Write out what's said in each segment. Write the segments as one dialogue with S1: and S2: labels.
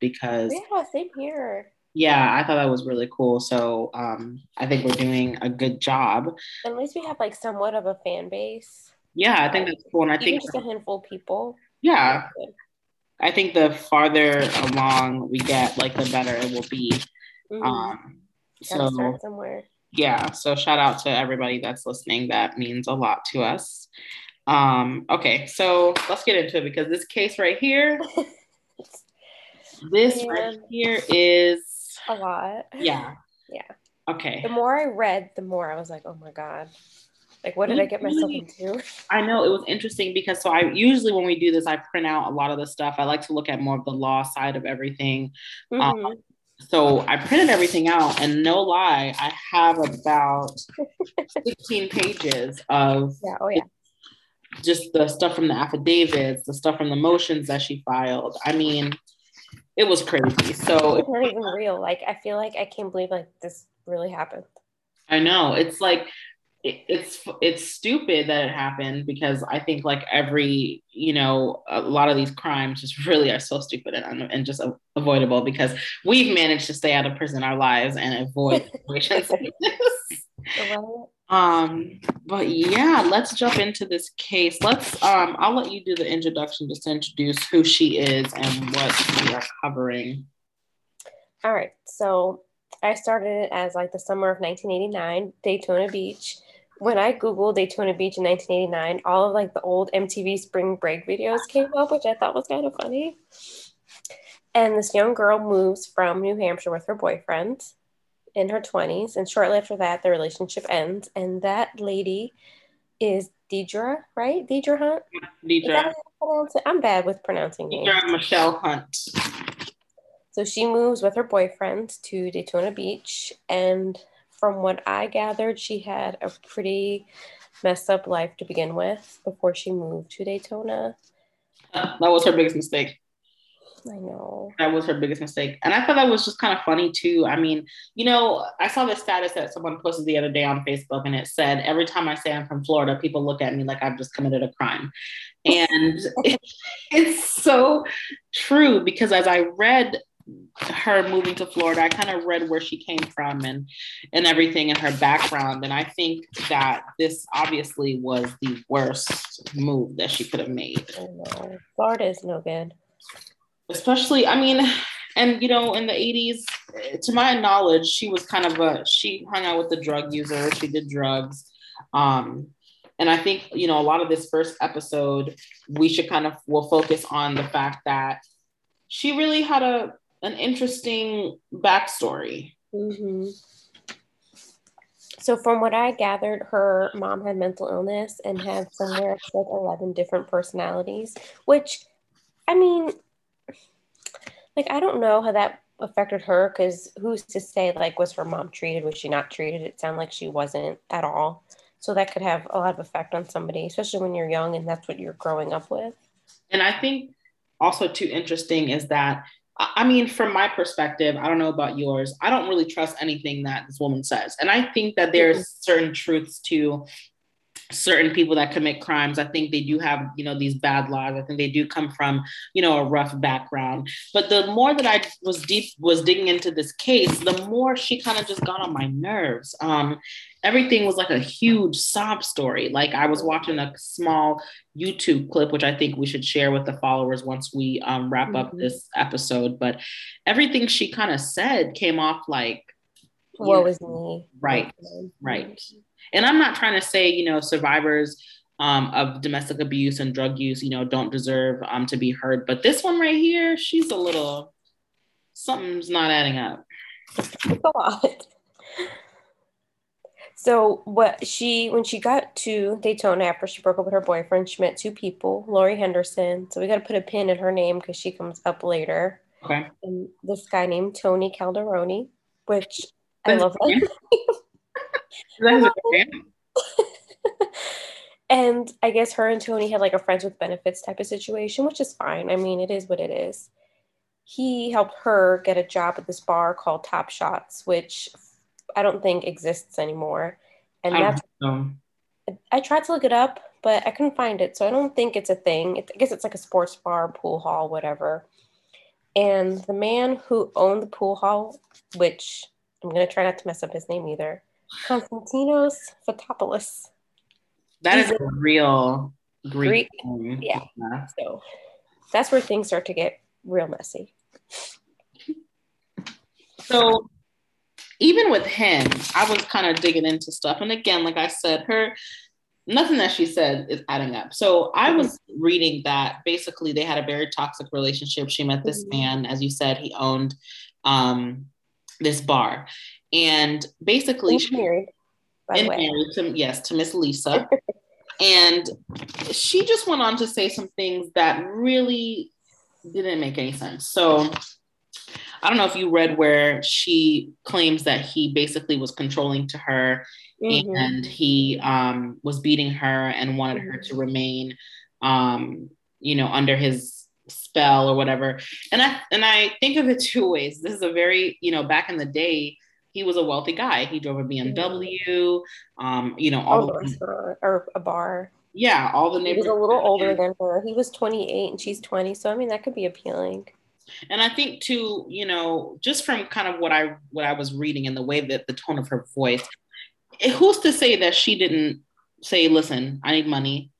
S1: because
S2: yeah, same here.
S1: Yeah, I thought that was really cool. So um, I think we're doing a good job.
S2: At least we have like somewhat of a fan base.
S1: Yeah, I think that's cool. And I
S2: Even
S1: think
S2: just a handful of people.
S1: Yeah. I think the farther along we get, like the better it will be.
S2: Mhm.
S1: Um, so
S2: start somewhere.
S1: yeah, so shout out to everybody that's listening. That means a lot to us. Um, okay, so let's get into it because this case right here, this right here is
S2: A lot.
S1: yeah.
S2: Yeah.
S1: Okay.
S2: The more I read, the more I was like, oh my God. Like, what did I get myself into?
S1: I know it was interesting because so I usually when we do this, I print out a lot of the stuff. I like to look at more of the law side of everything.
S2: Mhm.
S1: So I printed everything out, and no lie, I have about 16 pages of
S2: yeah. Oh, yeah.
S1: just the stuff from the affidavits, the stuff from the motions that she filed. I mean, it was crazy. So
S2: It's not even real. Like, I feel like I can't believe like this really happened.
S1: I know it's like it, it's it's stupid that it happened because I think like every you know a lot of these crimes just really are so stupid and and just avoidable because we've managed to stay out of prison our lives and avoid situations like this.
S2: Right?
S1: Um, but yeah, let's jump into this case. Let's um I'll let you do the introduction just to introduce who she is and what we are covering.
S2: All right. So I started it as like the summer of 1989, Daytona Beach. When I Googled Daytona Beach in 1989, all of like the old MTV spring break videos came up, which I thought was kind of funny. And this young girl moves from New Hampshire with her boyfriend in her 20s. And shortly after that, the relationship ends. And that lady is Deidre, right? Deidre Hunt?
S1: Deidre,
S2: how you pronounce it? I'm bad with pronouncing names.
S1: Deidre Michelle Hunt.
S2: So she moves with her boyfriend to Daytona Beach. And from what I gathered, she had a pretty messed up life to begin with before she moved to Daytona.
S1: That was her biggest mistake.
S2: I know.
S1: That was her biggest mistake. And I thought that was just kind of funny too. I mean, you know, I saw the status that someone posted the other day on Facebook and it said, every time I say I'm from Florida, people look at me like I've just committed a crime. And it, it's so true because as I read her moving to Florida, I kind of read where she came from and and everything in her background. And I think that this obviously was the worst move that she could have made.
S2: Florida is no good.
S1: Especially i mean and you know in the 80s eh, to my knowledge she was kind of a she hung out with the drug user she did drugs. Um and i think you know a lot of this first episode we should kind of will focus on the fact that she really had a an interesting backstory.
S2: Hmm So, from what I gathered, her mom had mental illness and had somewhere like 11 different personalities, which, I mean, like, I don't know how that affected her because who's to say, like, was her mom treated? Was she not treated? It sounded like she wasn't at all. So, that could have a lot of effect on somebody, especially when you're young and that's what you're growing up with.
S1: And I think also too interesting is that I mean, from my perspective, I don't know about yours. I don't really trust anything that this woman says, and I think that there's certain truths to certain people that commit crimes. I think they do have, you know, these bad lives. I think they do come from, you know, a rough background. But the more that I was deep was digging into this case, the more she kind of just got on my nerves. Um, everything was like a huge sob story. Like I was watching a small YouTube clip, which I think we should share with the followers once we um, wrap up
S2: Mhm.
S1: this episode. But everything she kind of said came off like,
S2: Woe was me.
S1: Right, right. and I'm not trying to say, you know, survivors um, of domestic abuse and drug use, you know, don't deserve um, to be heard. But this one right here, she's a little, something's not adding up.
S2: It's a lot. So what she when she got to Daytona after she broke up with her boyfriend, she met two people, Lori Henderson. So we got to put a pin in her name because she comes up later.
S1: Okay.
S2: And this guy named Tony Calderoni, which I love that.
S1: Okay.
S2: and I guess her and Tony had like a friends with benefits type of situation, which is fine. I mean, it is what it is. He helped her get a job at this bar called Top Shots, which I don't think exists anymore. And
S1: I
S2: that's. I tried to look it up, but I couldn't find it. So I don't think it's a thing. It, I guess it's like a sports bar, pool hall, whatever. And the man who owned the pool hall, which I'm going to try not to mess up his name either, Konstantinos Fotopoulos.
S1: That is a real Greek.
S2: Greek yeah. yeah. So that's where things start to get real messy.
S1: So even with him, I was kind of digging into stuff. And again, like I said, her nothing that she said is adding up. So I was reading that basically they had a very toxic relationship. She met this mm-hmm. man, as you said, he owned um, this bar. And basically,
S2: she married.
S1: And married to yes, to Miss Lisa. and she just went on to say some things that really didn't make any sense. So I don't know if you read where she claims that he basically was controlling to her mm-hmm. and he um, was beating her and wanted mm-hmm. her to remain, um, you know, under his spell or whatever. And I and I think of it two ways. This is a very, you know, back in the day, he was a wealthy guy. He drove a BMW, um, you know, all
S2: the restaurant or a bar.
S1: Yeah, all the
S2: neighbors. He was a little older than her. He was 28 and she's 20. So I mean that could be appealing
S1: and i think too you know just from kind of what i what i was reading and the way that the tone of her voice who's to say that she didn't say listen i need money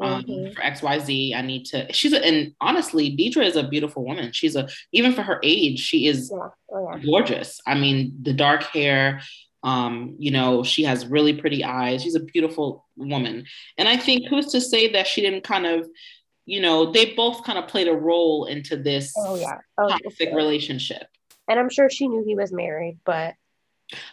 S1: um, mm-hmm. for xyz i need to she's a, and honestly deidre is a beautiful woman she's a even for her age she is yeah. Oh, yeah. gorgeous i mean the dark hair um, you know, she has really pretty eyes. She's a beautiful woman. And I think who's to say that she didn't kind of you know, they both kind of played a role into this
S2: oh, yeah. oh,
S1: toxic relationship.
S2: And I'm sure she knew he was married, but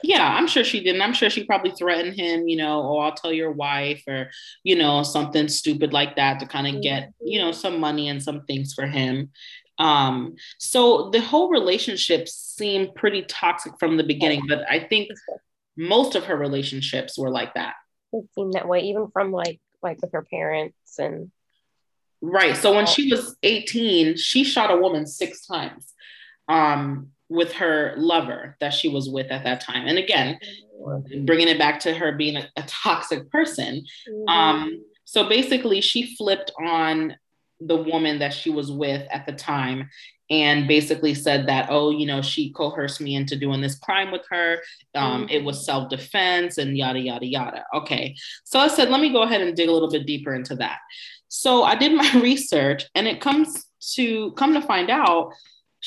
S1: yeah, I'm sure she didn't. I'm sure she probably threatened him, you know, oh, I'll tell your wife, or, you know, something stupid like that to kind of mm-hmm. get, you know, some money and some things for him. Um, so the whole relationship seemed pretty toxic from the beginning, but I think most of her relationships were like that.
S2: It seemed that way, even from like like with her parents and
S1: Right. So when she was 18, she shot a woman six times um, with her lover that she was with at that time. And again, bringing it back to her being a, a toxic person. Mm-hmm. Um, so basically, she flipped on the woman that she was with at the time and basically said that oh you know she coerced me into doing this crime with her um, mm-hmm. it was self-defense and yada yada yada okay so i said let me go ahead and dig a little bit deeper into that so I did my research and it comes to come to find out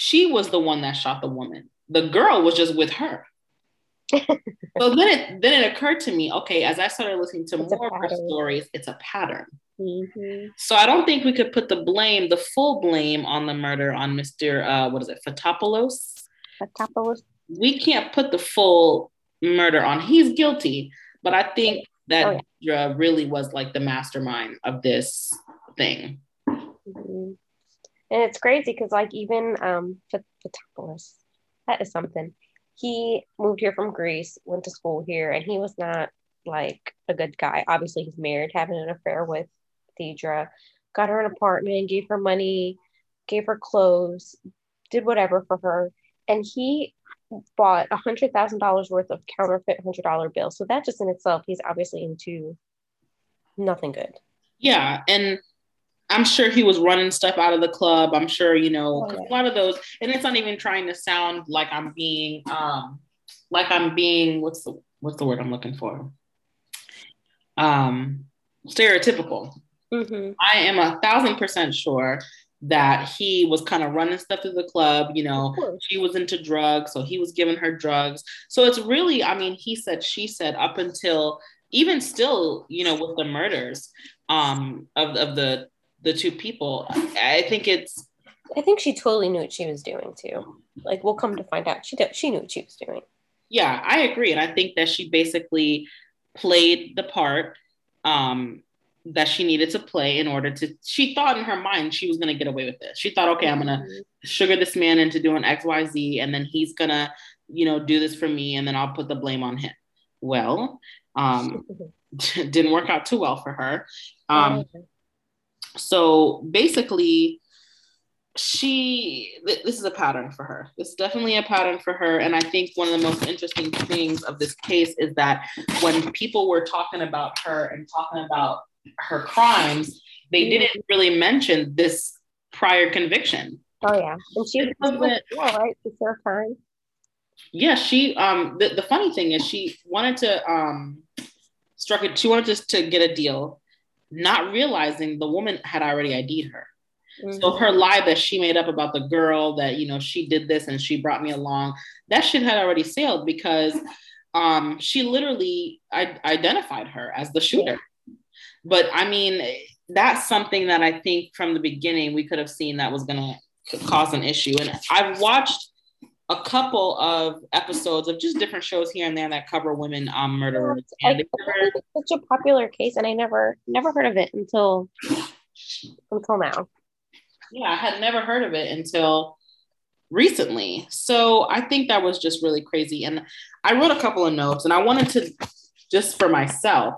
S1: she was the one that shot the woman. The girl was just with her. so then it then it occurred to me, okay, as I started listening to it's more of her stories, it's a pattern. Mm-hmm. So I don't think we could put the blame, the full blame on the murder on Mr. Uh, what is it, Fotopoulos?
S2: Fotopoulos.
S1: We can't put the full murder on. He's guilty, but I think that oh, yeah. really was like the mastermind of this thing.
S2: Mm-hmm. And it's crazy because, like, even um, Fotopoulos, that is something. He moved here from Greece, went to school here, and he was not like a good guy. Obviously, he's married, having an affair with Deidre, got her an apartment, gave her money, gave her clothes, did whatever for her. And he bought a hundred thousand dollars worth of counterfeit hundred dollar bills. So that just in itself, he's obviously into nothing good.
S1: Yeah, and I'm sure he was running stuff out of the club. I'm sure you know oh, yeah. a lot of those, and it's not even trying to sound like I'm being um like I'm being what's the what's the word I'm looking for? Um, stereotypical. Mm-hmm. I am a thousand percent sure that he was kind of running stuff through the club. You know, she was into drugs, so he was giving her drugs. So it's really, I mean, he said, she said, up until even still, you know, with the murders um, of, of the the two people, I think it's.
S2: I think she totally knew what she was doing too. Like we'll come to find out, she did, she knew what she was doing.
S1: Yeah, I agree, and I think that she basically played the part. Um, that she needed to play in order to she thought in her mind she was going to get away with this she thought okay i'm going to mm-hmm. sugar this man into doing xyz and then he's going to you know do this for me and then i'll put the blame on him well um didn't work out too well for her um so basically she th- this is a pattern for her this is definitely a pattern for her and i think one of the most interesting things of this case is that when people were talking about her and talking about her crimes, they didn't really mention this prior conviction.
S2: Oh yeah, and she was well, right? To serve time.
S1: Yeah, she. Um, the, the funny thing is, she wanted to um, struck it. She wanted just to get a deal, not realizing the woman had already ID'd her. Mm-hmm. So her lie that she made up about the girl that you know she did this and she brought me along, that shit had already sailed because um, she literally I- identified her as the shooter. But I mean, that's something that I think from the beginning we could have seen that was going to cause an issue. And I've watched a couple of episodes of just different shows here and there that cover women um, murderers.
S2: And it's such a popular case, and I never never heard of it until until now.
S1: Yeah, I had never heard of it until recently. So I think that was just really crazy. And I wrote a couple of notes, and I wanted to just for myself.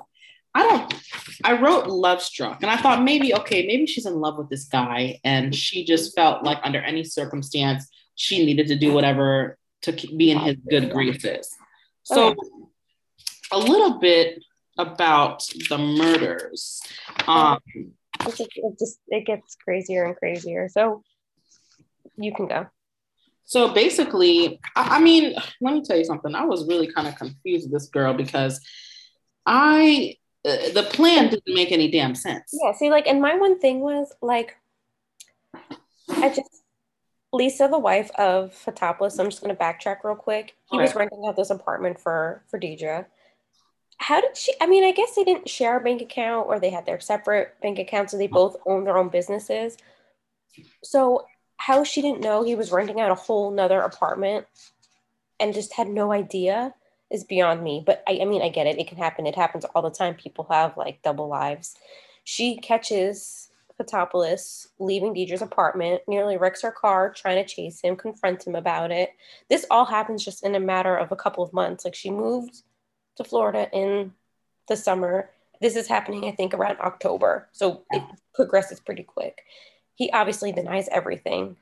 S1: I don't. I wrote love struck, and I thought maybe okay, maybe she's in love with this guy, and she just felt like under any circumstance she needed to do whatever to be in his good graces. So, a little bit about the murders. Um,
S2: it just, it just it gets crazier and crazier. So, you can go.
S1: So basically, I, I mean, let me tell you something. I was really kind of confused with this girl because I uh, the plan didn't make any damn sense.
S2: Yeah, see, like, and my one thing was like, I just Lisa, the wife of Fotopoulos, I'm just going to backtrack real quick. He was renting out this apartment for for Deidre. How did she? I mean, I guess they didn't share a bank account, or they had their separate bank accounts, so they both owned their own businesses. So, how she didn't know he was renting out a whole nother apartment and just had no idea is beyond me. But I, I mean, I get it. It can happen. It happens all the time. People have like double lives. She catches Fotopoulos leaving Deidre's apartment, nearly wrecks her car, trying to chase him, confront him about it. This all happens just in a matter of a couple of months. Like she moved to Florida in the summer. This is happening, I think, around October. So it progresses pretty quick. He obviously denies everything.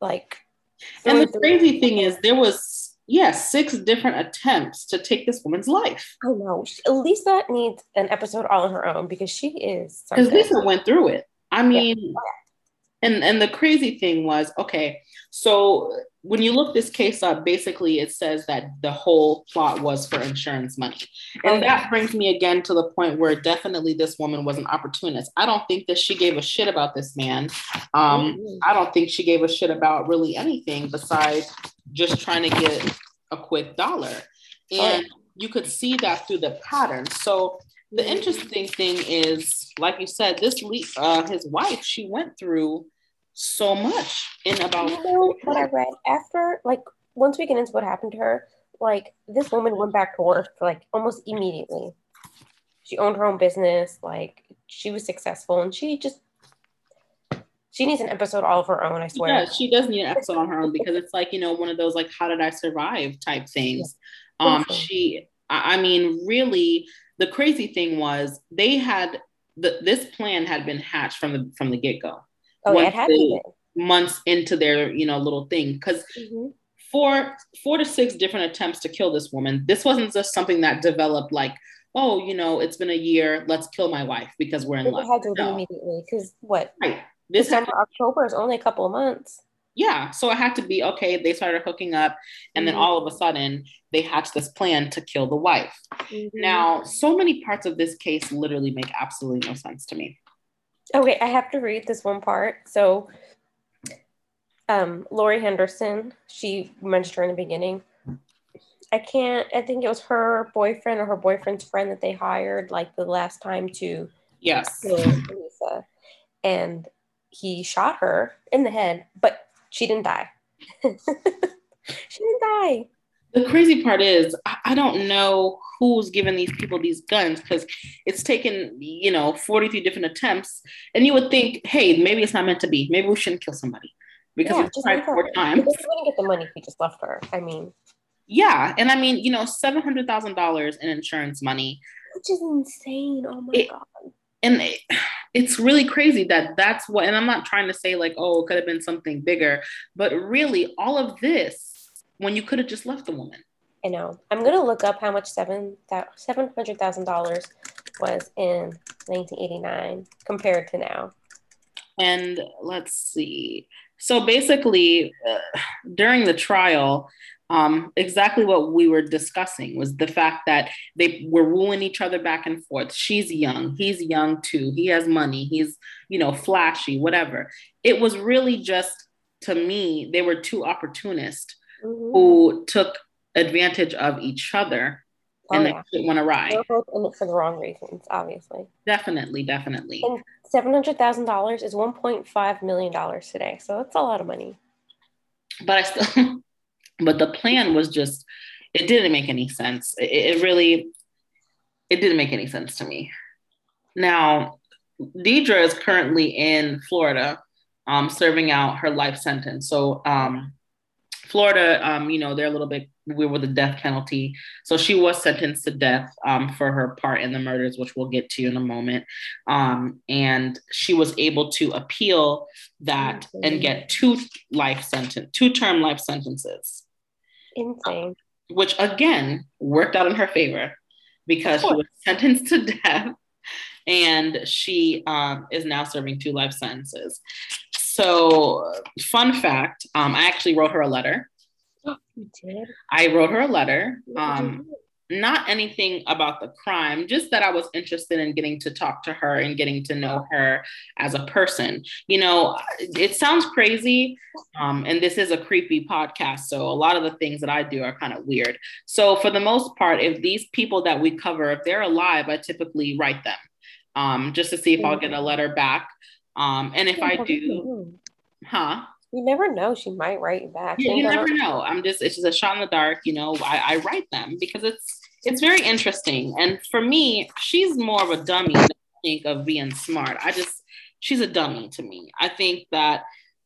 S2: Like,
S1: and the crazy thing is, there was yes, six different attempts to take this woman's life.
S2: Oh no, Lisa needs an episode all on her own because she is
S1: because Lisa went through it. I mean, yeah. and and the crazy thing was, okay, so when you look this case up, basically it says that the whole plot was for insurance money. And okay. that brings me again to the point where definitely this woman was an opportunist. I don't think that she gave a shit about this man. Um, mm-hmm. I don't think she gave a shit about really anything besides just trying to get a quick dollar. And oh. you could see that through the pattern. So the interesting thing is, like you said, this uh, his wife, she went through so much in about.
S2: You know what I read after, like, once we get into what happened to her, like this woman went back to work like almost immediately. She owned her own business, like she was successful, and she just she needs an episode all of her own, I swear.
S1: Yeah, she does need an episode on her own because it's like, you know, one of those like how did I survive type things. Um she I mean, really the crazy thing was they had the, this plan had been hatched from the from the get-go.
S2: Oh, yeah, it had been.
S1: months into their, you know, little thing. because mm-hmm. four four to six different attempts to kill this woman. This wasn't just something that developed like oh, you know, it's been a year, let's kill my wife because we're in love.
S2: It had to no. immediately because what? Right. This December, October is only a couple of months.
S1: Yeah. So it had to be okay. They started hooking up, and mm-hmm. then all of a sudden they hatched this plan to kill the wife. Mm-hmm. Now, so many parts of this case literally make absolutely no sense to me.
S2: Okay, I have to read this one part. So, um, Lori Henderson, she mentioned her in the beginning. I can't, I think it was her boyfriend or her boyfriend's friend that they hired like the last time to
S1: yes
S2: Lisa. And he shot her in the head, but she didn't die. she didn't die.
S1: The crazy part is, I don't know who's giving these people these guns because it's taken, you know, 43 different attempts. And you would think, hey, maybe it's not meant to be. Maybe we shouldn't kill somebody because yeah, we tried four times. He
S2: wouldn't get the money if he just left her. I mean,
S1: yeah. And I mean, you know, $700,000 in insurance money.
S2: Which is insane. Oh my it, God
S1: and it's really crazy that that's what and i'm not trying to say like oh it could have been something bigger but really all of this when you could have just left the woman
S2: i know i'm going to look up how much seven that seven hundred thousand dollars was in 1989 compared to now
S1: and let's see So basically, uh, during the trial, um, exactly what we were discussing was the fact that they were wooing each other back and forth. She's young, he's young too. He has money, he's, you know, flashy, whatever. It was really just, to me, they were too opportunists mm-hmm. who took advantage of each other oh, and yeah. they went awry.
S2: They're both in it for the wrong reasons, obviously.
S1: Definitely, definitely.
S2: And $700,000 is $1.5 million today. So that's a lot of money.
S1: But I still, but the plan was just it didn't make any sense it, it really it didn't make any sense to me now deidre is currently in florida um, serving out her life sentence so um, florida um, you know they're a little bit we were the death penalty. So she was sentenced to death um, for her part in the murders which we'll get to in a moment. Um, and she was able to appeal that and get two life sentence two term life sentences.
S2: Insane.
S1: Which again worked out in her favor because she was sentenced to death and she um, is now serving two life sentences. So, fun fact um, I actually wrote her a letter.
S2: Oh, you did?
S1: I wrote her a letter. Um, not anything about the crime, just that I was interested in getting to talk to her and getting to know her as a person. You know, it sounds crazy, um, and this is a creepy podcast. So a lot of the things that I do are kind of weird. So for the most part, if these people that we cover, if they're alive, I typically write them um, just to see if I'll get a letter back. Um, and if I do, huh?
S2: You never know. She might write back.
S1: Yeah, you never know. I'm just, it's just a shot in the dark. You know, I, I write them because it's, it's very interesting. And for me, she's more of a dummy than I think of being smart. I just, she's a dummy to me. I think that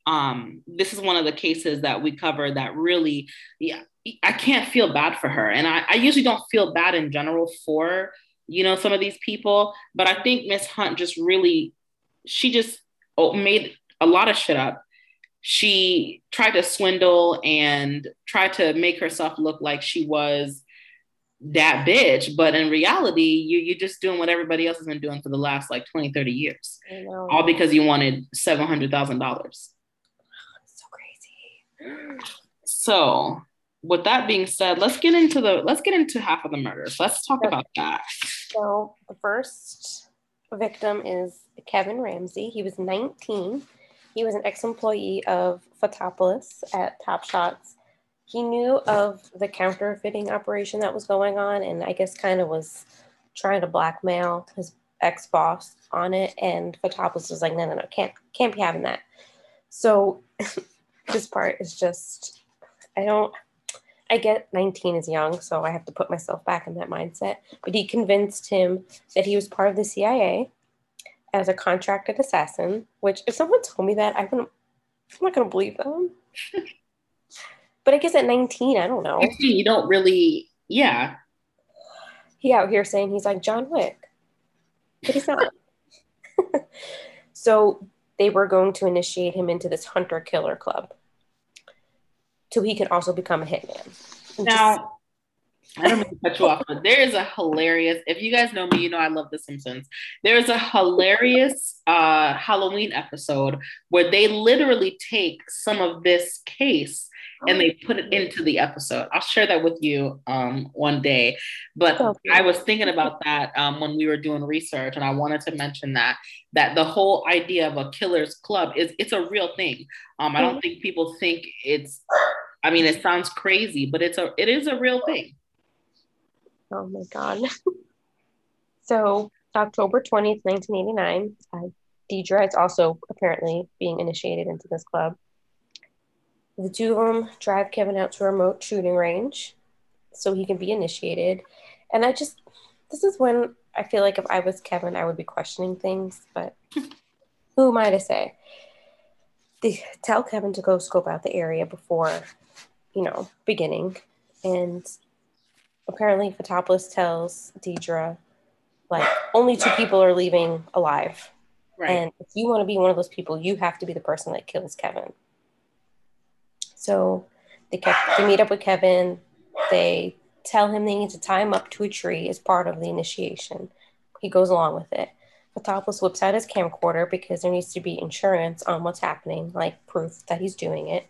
S1: um, this is one of the cases that we cover that really, yeah, I can't feel bad for her. And I, I usually don't feel bad in general for, you know, some of these people, but I think Miss Hunt just really, she just oh, made a lot of shit up. She tried to swindle and tried to make herself look like she was that bitch but in reality you you're just doing what everybody else has been doing for the last like 20 30 years. All because you wanted $700000
S2: so crazy.
S1: So with that being said let's get into the let's get into half of the murders. Let's talk okay. about that.
S2: So the first victim is kevin ramsey he was 19 he was an ex-employee of Fotopoulos at top shots he knew of the counterfeiting operation that was going on and I guess kind of was trying to blackmail his ex boss on it. And Fotopoulos was like, no, no, no, can't can't be having that. So this part is just I don't I get 19 is young, so I have to put myself back in that mindset. But he convinced him that he was part of the CIA as a contracted assassin, which if someone told me that, I wouldn't I'm not gonna believe them. But I guess at 19, I don't know.
S1: You don't really, yeah.
S2: He out here saying he's like John Wick, but he's not. so they were going to initiate him into this hunter killer club so he can also become a hitman.
S1: Now, I don't mean to cut you off, but there is a hilarious. If you guys know me, you know I love The Simpsons. There is a hilarious uh, Halloween episode where they literally take some of this case and they put it into the episode. I'll share that with you um, one day. But okay. I was thinking about that um, when we were doing research, and I wanted to mention that that the whole idea of a killer's club is it's a real thing. Um, I don't think people think it's. I mean, it sounds crazy, but it's a it is a real thing.
S2: Oh my god. so October twentieth, nineteen eighty nine. Uh, Deidre is also apparently being initiated into this club. The two of them drive Kevin out to a remote shooting range so he can be initiated. And I just, this is when I feel like if I was Kevin, I would be questioning things, but who am I to say? They tell Kevin to go scope out the area before, you know, beginning. And apparently, Fotopoulos tells Deidre, like, only two people are leaving alive. Right. And if you want to be one of those people, you have to be the person that kills Kevin. So they kept they meet up with Kevin. They tell him they need to tie him up to a tree as part of the initiation. He goes along with it. Fotopoulos whips out his camcorder because there needs to be insurance on what's happening, like proof that he's doing it.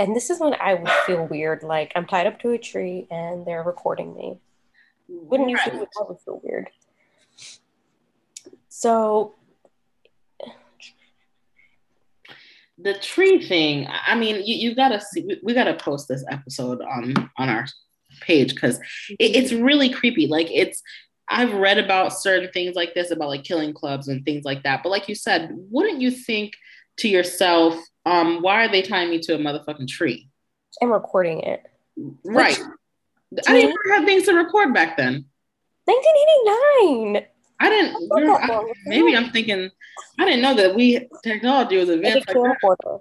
S2: And this is when I would feel weird, like I'm tied up to a tree and they're recording me. Wouldn't you feel that would feel weird? So
S1: the tree thing, I mean, you, you gotta see we, we gotta post this episode on on our page because it, mm-hmm. it's really creepy. Like it's I've read about certain things like this about like killing clubs and things like that. But like you said, wouldn't you think to yourself, um, why are they tying me to a motherfucking tree?
S2: And recording it.
S1: Right. Which, I didn't have things to record back then.
S2: 1989.
S1: I didn't. I, maybe I'm thinking. I didn't know that we technology was advanced like that.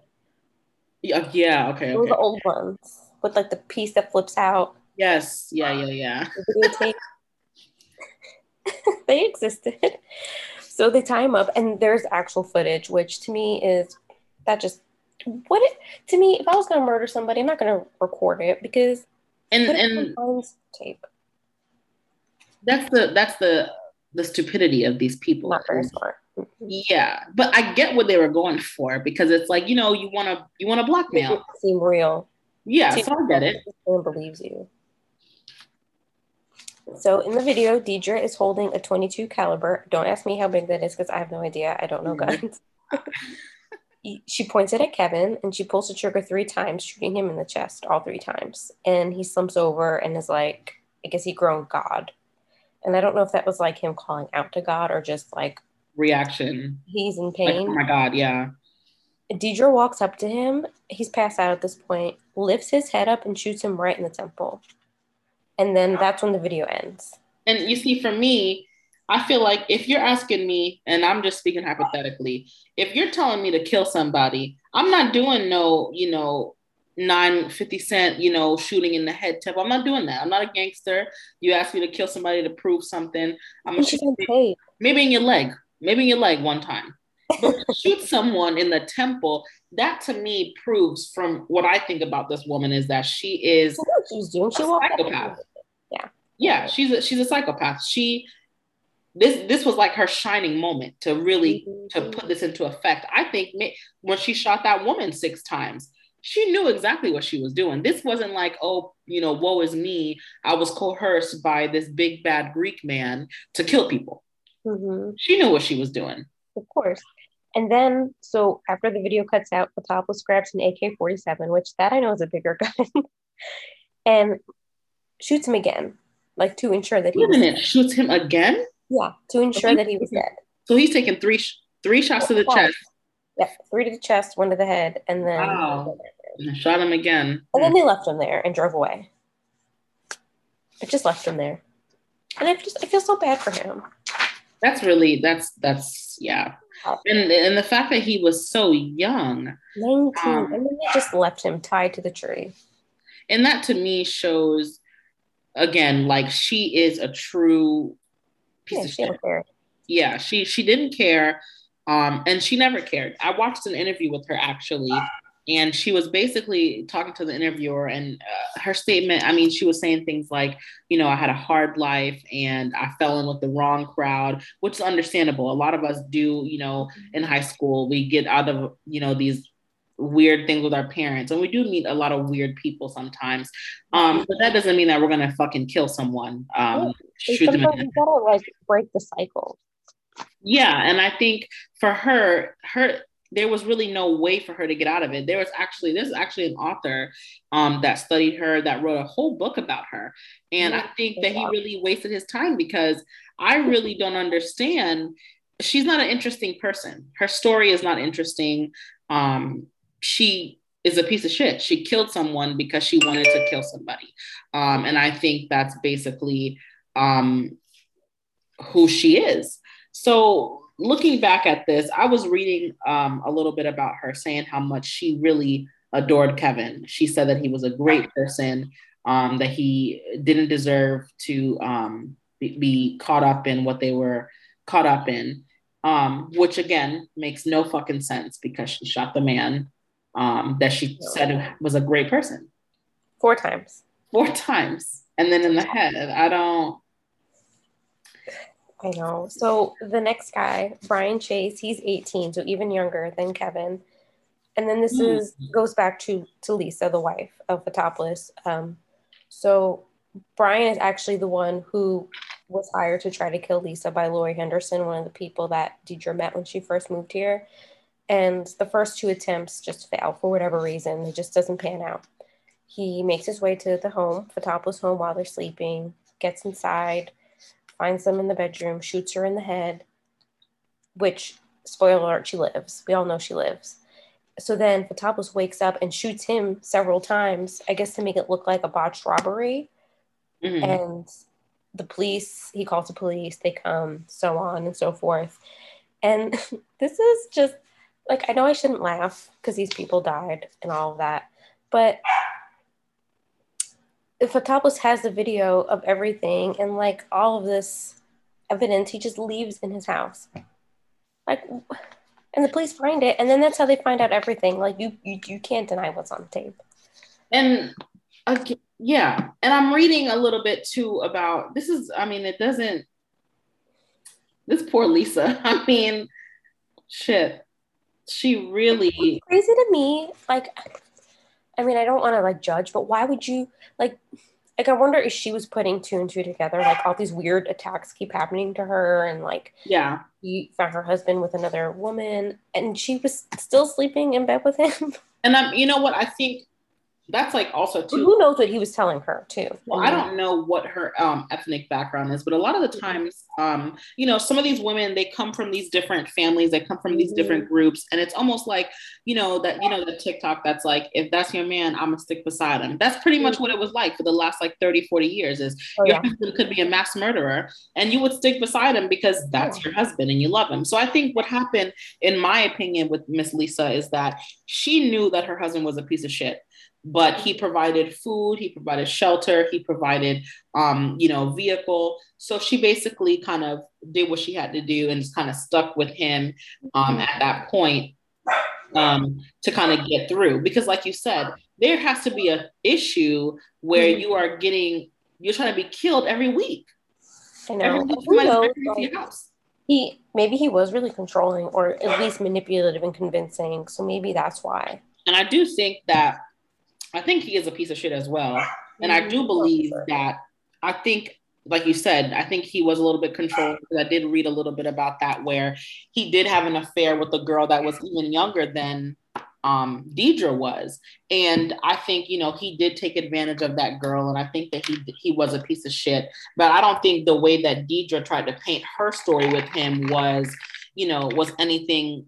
S1: Yeah. Yeah. Okay.
S2: Those okay. the old ones with like the piece that flips out.
S1: Yes. Yeah. Yeah. Yeah.
S2: they existed. So they tie him up, and there's actual footage, which to me is that just what it to me. If I was going to murder somebody, I'm not going to record it because
S1: and and tape. That's the that's the the stupidity of these people.
S2: Not very smart.
S1: Mm-hmm. Yeah, but I get what they were going for because it's like you know you want to you want to blackmail.
S2: Seem real.
S1: Yeah, so I get it.
S2: No one believes you. So in the video, Deidre is holding a 22 caliber. Don't ask me how big that is because I have no idea. I don't know mm-hmm. guns. she points it at Kevin and she pulls the trigger three times, shooting him in the chest all three times. And he slumps over and is like, I guess he groaned God. And I don't know if that was like him calling out to God or just like
S1: reaction.
S2: He's in pain.
S1: Like, oh my God, yeah.
S2: Deidre walks up to him. He's passed out at this point, lifts his head up and shoots him right in the temple. And then that's when the video ends.
S1: And you see, for me, I feel like if you're asking me, and I'm just speaking hypothetically, if you're telling me to kill somebody, I'm not doing no, you know, nine fifty cent, you know, shooting in the head tip. I'm not doing that. I'm not a gangster. You ask me to kill somebody to prove something. I'm gonna shoot maybe, maybe in your leg, maybe in your leg one time. But shoot someone in the temple, that to me proves from what I think about this woman is that she is she's doing. She a psychopath. Yeah. Yeah, she's a she's a psychopath. She this this was like her shining moment to really mm-hmm. to put this into effect. I think when she shot that woman six times, she knew exactly what she was doing. This wasn't like, oh, you know, woe is me. I was coerced by this big bad Greek man to kill people. Mm-hmm. She knew what she was doing.
S2: Of course. And then, so after the video cuts out, the Fotopoulos grabs an AK 47, which that I know is a bigger gun, and shoots him again, like to ensure that
S1: he Wait a minute, shoots him again?
S2: Yeah, to ensure so that he was dead.
S1: So he's taking three three shots to the chest
S2: yeah, three to the chest, one to the head, and then
S1: wow. shot him again.
S2: And then they left him there and drove away. I just left him there, and I just I feel so bad for him.
S1: That's really that's that's yeah, and and the fact that he was so young,
S2: nineteen, um, and then they just left him tied to the tree.
S1: And that to me shows, again, like she is a true piece yeah, of shit. Yeah, she she didn't care um, and she never cared. I watched an interview with her actually, and she was basically talking to the interviewer, and uh, her statement I mean, she was saying things like, you know, I had a hard life and I fell in with the wrong crowd, which is understandable. A lot of us do, you know, in high school, we get out of, you know, these weird things with our parents and we do meet a lot of weird people sometimes. Um but that doesn't mean that we're gonna fucking kill someone um
S2: yeah. shoot them in gotta like break the cycle.
S1: Yeah and i think for her her there was really no way for her to get out of it. There was actually there's actually an author um, that studied her that wrote a whole book about her. And i think that he really wasted his time because i really don't understand. She's not an interesting person. Her story is not interesting. Um, she is a piece of shit. She killed someone because she wanted to kill somebody. Um, and i think that's basically um, who she is. So looking back at this, I was reading um, a little bit about her saying how much she really adored Kevin. She said that he was a great person, um, that he didn't deserve to um, be, be, caught up in what they were caught up in, um, which again makes no fucking sense because she shot the man um, that she said was a great person.
S2: Four times.
S1: Four times. And then in the head, I don't
S2: I know. So the next guy, Brian Chase, he's 18, so even younger than Kevin. And then this mm. is goes back to to Lisa, the wife of Fotopoulos. Um, so Brian is actually the one who was hired to try to kill Lisa by Lori Henderson, one of the people that Deidre met when she first moved here. And the first two attempts just fail for whatever reason. It just doesn't pan out. He makes his way to the home, Fotopoulos' home, while they're sleeping, gets inside, finds them in the bedroom, shoots her in the head, which, spoiler alert, she lives. We all know she lives. So then Fotopoulos wakes up and shoots him several times, I guess to make it look like a botched robbery. Mm-hmm. And the police, he calls the police, they come, so on and so forth. And this is just like, I know I shouldn't laugh because these people died and all of that, but if a Fotopoulos has the video of everything and like all of this evidence, he just leaves in his house. Like, and the police find it, and then that's how they find out everything. Like, you you, you can't deny what's on tape.
S1: And uh, yeah, and I'm reading a little bit too about this. Is I mean, it doesn't. This poor Lisa. I mean, shit. She really
S2: crazy to me. Like I mean, I don't want to like judge, but why would you like? Like, I wonder if she was putting two and two together. Like, all these weird attacks keep happening to her, and like,
S1: yeah,
S2: he found her husband with another woman, and she was still sleeping in bed with him.
S1: And I'm, you know what? I think that's like also too.
S2: Who knows what he was telling her too?
S1: Well, I don't know what her um, ethnic background is, but a lot of the mm-hmm. times, um, you know, some of these women they come from these different families, they come from these different mm-hmm. groups, and it's almost like you know that you know the TikTok that's like if that's your man, I'm gonna stick beside him. That's pretty much what it was like for the last like 30, 40 years. Is oh, your yeah. husband could be a mass murderer, and you would stick beside him because that's yeah. your husband and you love him. So I think what happened, in my opinion, with Miss Lisa is that she knew that her husband was a piece of shit but he provided food he provided shelter he provided um, you know vehicle. So she basically kind of did what she had to do and just kind of stuck with him um, at that point um, to kind of get through. Because like you said there has to be a issue where mm-hmm. you are getting you're trying to be killed every week.
S2: I know. Knows, like, he maybe he was really controlling or at least manipulative and convincing. So maybe that's why.
S1: And i do think that I think he is a piece of shit as well. And I do believe that I think, like you said, I think he was a little bit controlled because I did read a little bit about that where he did have an affair with a girl that was even younger than um Deidre was. And I think, you know, he did take advantage of that girl. And I think that he he was a piece of shit. But I don't think the way that Deidre tried to paint her story with him was, you know, was anything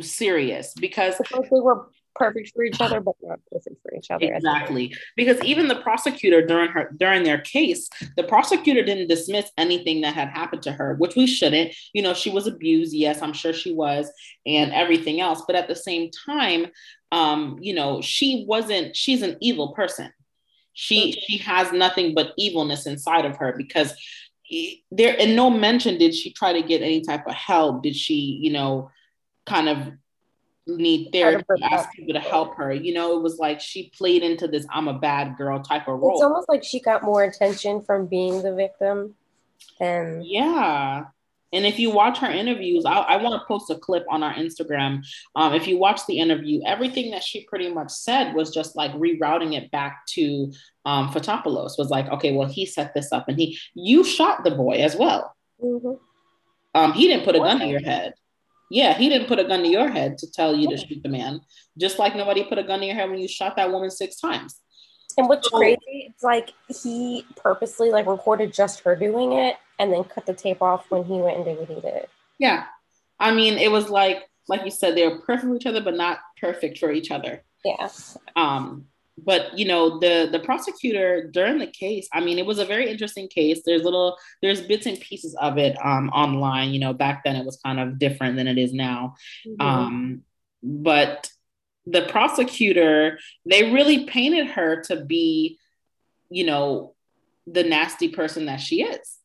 S1: serious because
S2: they were perfect for each other, but not perfect for each other.
S1: Exactly. Because even the prosecutor during her during their case, the prosecutor didn't dismiss anything that had happened to her, which we shouldn't. You know, she was abused, yes, I'm sure she was, and everything else. But at the same time, um, you know, she wasn't, she's an evil person. She she has nothing but evilness inside of her because there in no mention did she try to get any type of help. Did she, you know, kind of need therapy, ask people to help her. You know, it was like she played into this I'm a bad girl type of role.
S2: It's almost like she got more attention from being the victim than
S1: yeah. And if you watch her interviews, I, I want to post a clip on our Instagram. Um, if you watch the interview, everything that she pretty much said was just like rerouting it back to um, Fotopoulos. Was like, okay, well, he set this up, and he you shot the boy as well. Mm-hmm. Um, he didn't put a gun to your head. Yeah, he didn't put a gun to your head to tell you to shoot the man, just like nobody put a gun to your head when you shot that woman six times.
S2: And what's so, crazy, it's like he purposely like recorded just her doing it and then cut the tape off when he went and did what he did.
S1: Yeah. I mean, it was like like you said, they were perfect for each other, but not perfect for each other.
S2: Yeah.
S1: Um, but you know the the prosecutor during the case i mean it was a very interesting case. There's little there's bits and pieces of it um, online you know back then it was kind of different than it is now. Mm-hmm. um, but the prosecutor they really painted her to be you know the nasty person that she is.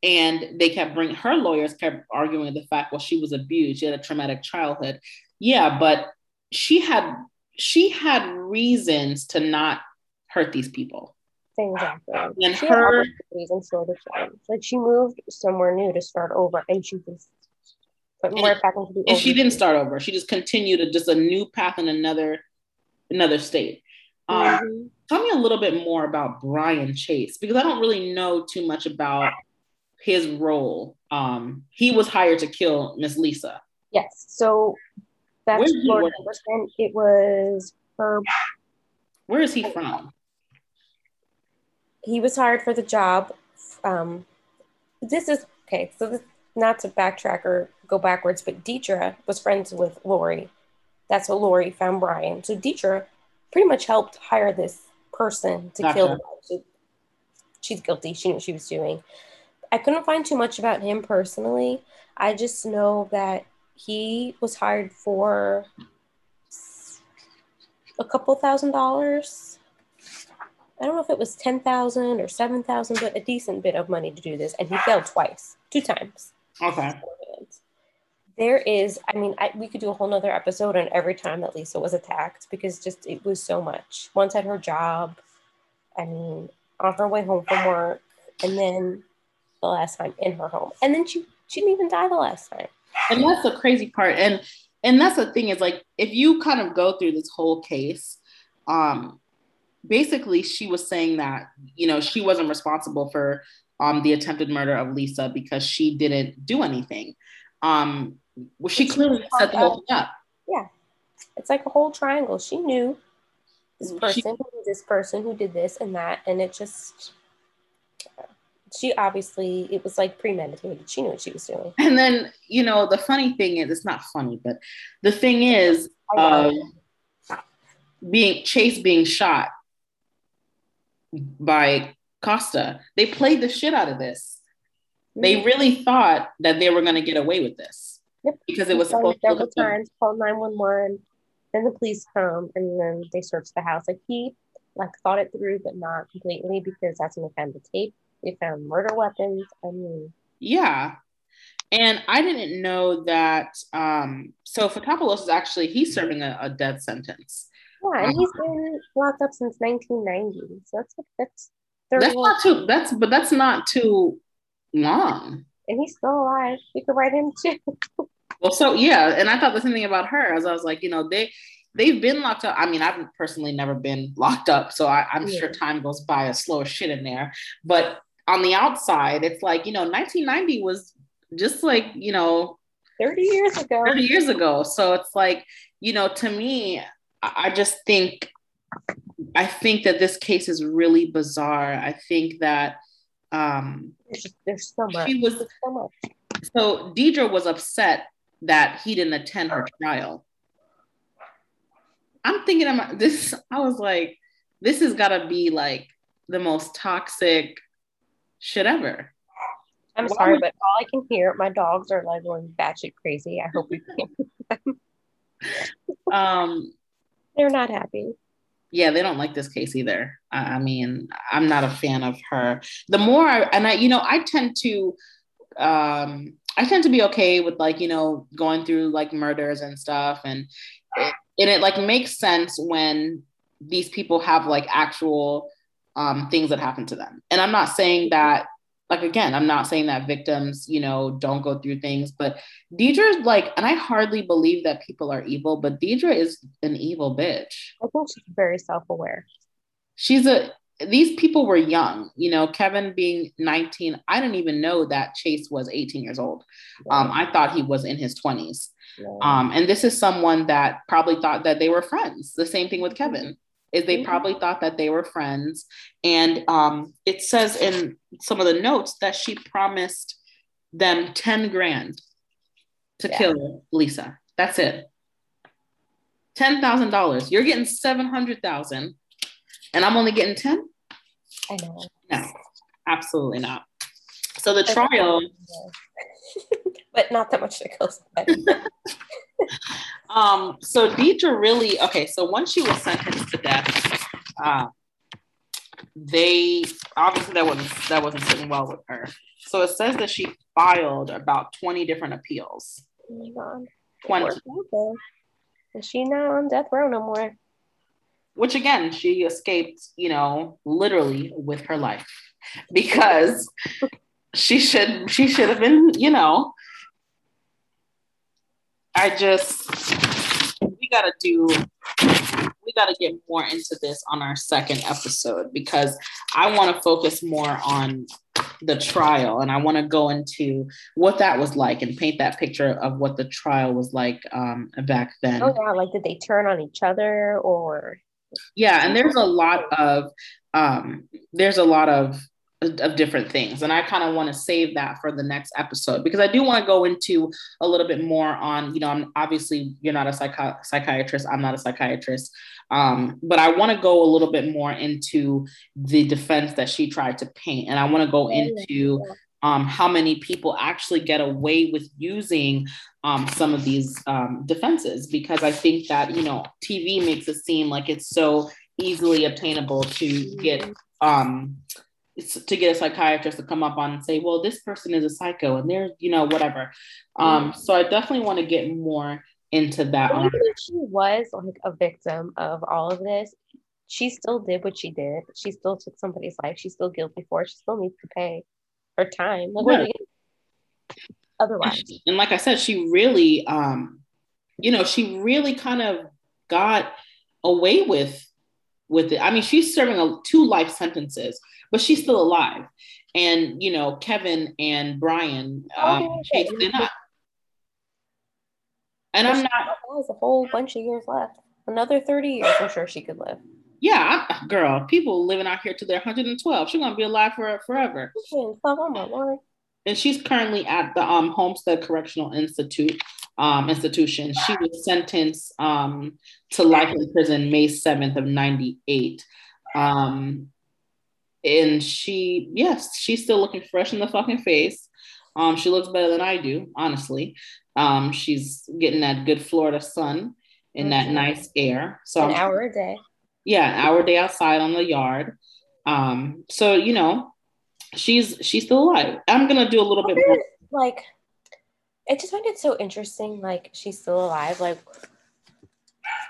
S1: And they kept bringing her lawyers kept arguing the fact well she was abused. She had a traumatic childhood. Yeah but she had she had reasons to not hurt these people.
S2: Same exactly.
S1: And
S2: she
S1: her-
S2: reasons shorter terms. Like she moved somewhere new to start over, and she just put right back into the.
S1: and she didn't start over. She just continued to just a new path in another another state. Um,
S2: Mhm.
S1: tell me a little bit more about Brian Chase because I don't really know too much about his role. Um, he was hired to kill Miss Lisa.
S2: Yes. So that's
S1: Where did he
S2: Lord. It was her.
S1: Where is he from?
S2: He was hired for the job. Um, this is okay. So this, not to backtrack or go backwards, but Deidre was friends with Lori. That's what Lori found Brian. So Deidre pretty much helped hire this person to kill
S1: Gotcha.
S2: him. So she's guilty. She knew what she was doing. I couldn't find too much about him personally. I just know that he was hired for a couple thousand dollars. I don't know if it was ten thousand or seven thousand, but a decent bit of money to do this, and he failed twice, two times.
S1: Okay.
S2: There is, I mean, I, we could do a whole nother episode on every time that Lisa was attacked because just it was so much. Once at her job, I mean, on her way home from work, and then the last time in her home, and then she she didn't even die the last time.
S1: And that's the crazy part. And and that's the thing is like if you kind of go through this whole case, um, basically she was saying that you know she wasn't responsible for um the attempted murder of Lisa because she didn't do anything. Um, well, she
S2: she
S1: clearly set the whole thing up. Yeah.
S2: It's like a whole triangle. She knew this person knew this person who did this and that, and it just. She obviously, it was like premeditated. She knew what she was doing.
S1: And then you know the funny thing is it's not funny, but the thing is uh, being Chase being shot by Kosta. They played the shit out of this. They really thought that they were going to get away with this
S2: Yep.
S1: because it was
S2: Called
S1: supposed to look
S2: times, called 911. Then the police come and then they search the house. Like he like thought it through, but not completely because that's found the tape. If they found murder weapons. I mean,
S1: Yeah. And I didn't know that. Um, so Fotopoulos is actually he's serving a, a death sentence.
S2: yeah, and he's been locked up since 1990. So that's like that's 30
S1: That's not too. That's but that's not too long.
S2: and he's still alive. We could write him too.
S1: Well, so yeah, and I thought the same thing about her as I was like, you know, they they've been locked up. I mean, I've personally never been locked up, so I, I'm sure time goes by a slow as shit in there. But on the outside, it's like you know, 1990 was just like you know
S2: 30 years ago.
S1: 30 years ago. So it's like you know, to me, I just think I think that this case is really bizarre. I think that um
S2: There's, so much.
S1: she was
S2: so much.
S1: so Deidre was upset that he didn't attend her trial. I'm thinking about this. I was like, this has got to be like the most toxic shit ever.
S2: I'm
S1: Why
S2: sorry, but all I can hear, my dogs are like going batshit crazy. I hope we can.
S1: Um,
S2: They're not happy.
S1: yeah, they don't like this case either. I, I mean, I'm not a fan of her. The more I, and I, you know, I tend to, um, I tend to be okay with like, you know, going through like murders and stuff. And and it like makes sense when these people have like actual um, things that happen to them. And I'm not saying that, like, again, I'm not saying that victims, you know, don't go through things, but Deidre's like, and I hardly believe that people are evil, but Deidre is an evil bitch.
S2: I think she's very self aware.
S1: she's a these people were young you know kevin being 19 i didn't even know that chase was 18 years old. Um, i thought he was in his 20s um, and this is someone that probably thought that they were friends the same thing with kevin is they
S2: Mhm.
S1: probably thought that they were friends and um, it says in some of the notes that she promised them 10 grand to
S2: Yeah.
S1: kill lisa that's it $10000 you're getting 700000 and i'm only getting 10
S2: I know.
S1: no, absolutely not. So the trial,
S2: but not that much to kill somebody.
S1: um, so Deidre really okay. So once she was sentenced to death, uh, they obviously that wasn't that wasn't sitting well with her. So it says that she filed about twenty different appeals.
S2: Oh my God.
S1: Twenty.
S2: Poor Is she not on death row no more?
S1: which again, she escaped, you know, literally with her life because she should she should have been, you know. I just we gotta do we gotta get more into this on our second episode because I want to focus more on the trial and I want to go into what that was like and paint that picture of what the trial was like um, back then.
S2: Oh yeah, like did they turn on each other or
S1: yeah, and there's a lot of um, there's a lot of of different things. And i kind of want to save that for the next episode because i do want to go into a little bit more on you know i'm obviously you're not a psychi- psychiatrist i'm not a psychiatrist um, but i want to go a little bit more into the defense that she tried to paint. And i want to go into um, how many people actually get away with using um, some of these um, defenses. Because i think that you know tv makes it seem like it's so easily obtainable to get um to get a psychiatrist to come up on and say, well, this person is a psycho and they're, you know, whatever. Um, so I definitely want to get more into that.
S2: Even if she was like a victim of all of this, she still did what she did. She still took somebody's life. She's still guilty for it. She still needs to pay her time. Like, right. otherwise.
S1: And, and like I said, she really, um, you know, she really kind of got away with with it. I mean, she's serving a, two life sentences but she's still alive. And you know, Kevin and Brian um, oh, chased it up. And I'm not.
S2: Has a whole bunch of years left. Another 30 years, I'm sure she could live.
S1: Yeah, I, girl, people living out here to their 112. She's gonna be alive for forever. Oh my lord. And she's currently at the um, Homestead Correctional Institute um, institution. She was sentenced um, to life in prison May 7th of 98. Um, and she, yes, she's still looking fresh in the fucking face. Um, she looks better than I do, honestly. Um, she's getting that good Florida sun mm-hmm. that nice air. So
S2: an hour a day.
S1: Yeah, an hour a day outside on the yard. Um, so you know, she's she's still alive. I'm gonna do a little bit more.
S2: Like, I just find it so interesting. Like, she's still alive. Like,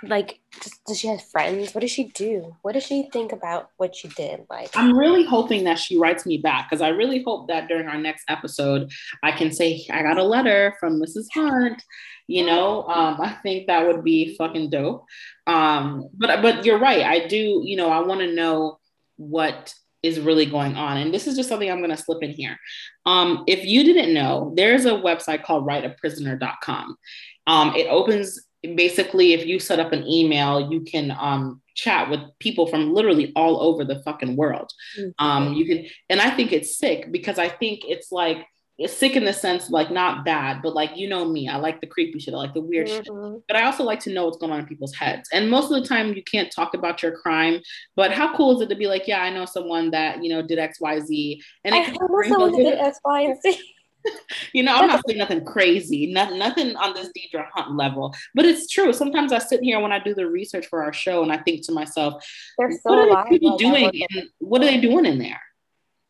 S2: like does she have friends what does she do what does she think about what she did like
S1: i'm really hoping that she writes me back because i really hope that during our next episode i can say i got a letter from mrs hunt you know um, i think that would be fucking dope um, but but you're right i do you know i want to know what is really going on. And this is just something i'm going to slip in here. Um, if you didn't know there's a website called writeaprisoner.com um, it opens basically if you set up an email you can um, chat with people from literally all over the fucking world. Mm-hmm. um, you can and i think it's sick because i think it's like sick in the sense like not bad but like you know me i like the creepy shit i like the weird mm-hmm. shit but i also like to know what's going on in people's heads and most of the time you can't talk about your crime but how cool is it to be like yeah i know someone that you know did xyz and
S2: I know someone that did x y and z
S1: you know, I'm not saying nothing crazy, not, nothing on this Deidre Hunt level, but it's true. Sometimes I sit here when I do the research for our show and I think to myself, so what are people doing? In, what are they doing in there?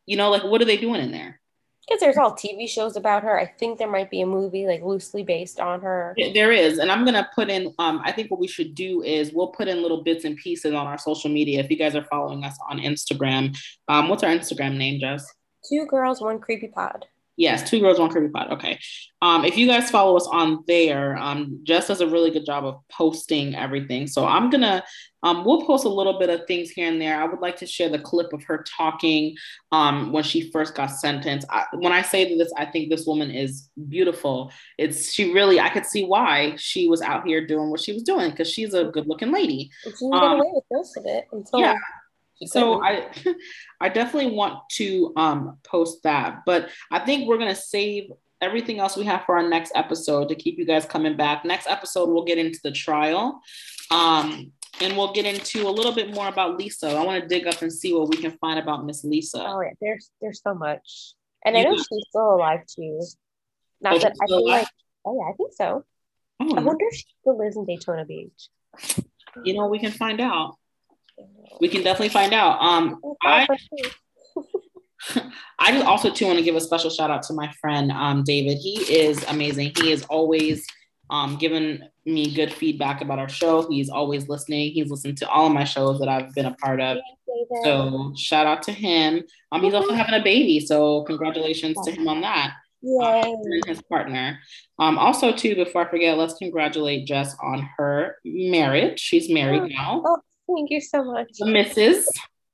S1: You know, like what are they doing in there?
S2: Because there's all TV shows about her. I think there might be a movie like loosely based on her.
S1: There is, and I'm gonna put in. Um, I think what we should do is we'll put in little bits and pieces on our social media. If you guys are following us on Instagram, um, what's our Instagram name, Jess?
S2: Two girls, one creepy pod.
S1: Yes, two girls, one creepy pod. Okay. Um, if you guys follow us on there, um, Jess does a really good job of posting everything. So I'm gonna, um, we'll post a little bit of things here and there. I would like to share the clip of her talking um, when she first got sentenced. I, when I say this, I think this woman is beautiful. It's she really, I could see why she was out here doing what she was doing because she's a good looking lady.
S2: She get um, away with most of it until
S1: yeah so I I definitely want to um post that, but I think we're gonna save everything else we have for our next episode to keep you guys coming back. Next episode we'll get into the trial. Um and we'll get into a little bit more about Lisa. I want to dig up and see what we can find about Miss Lisa.
S2: Oh yeah, there's there's so much. And I know she's still alive too. Not oh, that I feel alive? like oh yeah, I think so. Oh. I wonder if she still lives in Daytona Beach.
S1: You know, we can find out we can definitely find out. Um, I I just also too want to give a special shout out to my friend um, David. He is amazing. He is always um, given me good feedback about our show. He's always listening. He's listened to all of my shows that I've been a part of. So shout out to him. Um, he's also having a baby, so congratulations to him on that.
S2: Yay.
S1: Um, and his partner. Um, also, too, before I forget, let's congratulate Jess on her marriage. She's married now.
S2: Oh, thank you so much.
S1: The Mrs.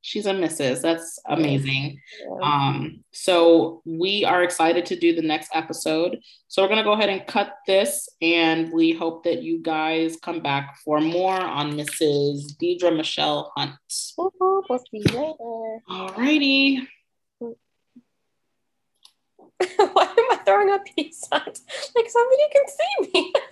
S1: She's a Mrs. That's amazing.
S2: Yeah.
S1: Um, so we are excited to do the next episode. So we're gonna go ahead and cut this, and we hope that you guys come back for more on Mrs. Deidre Michelle Hunt.
S2: Woohoo, We'll see you later.
S1: Alrighty.
S2: Why am I throwing up peace signs? Like somebody can see me.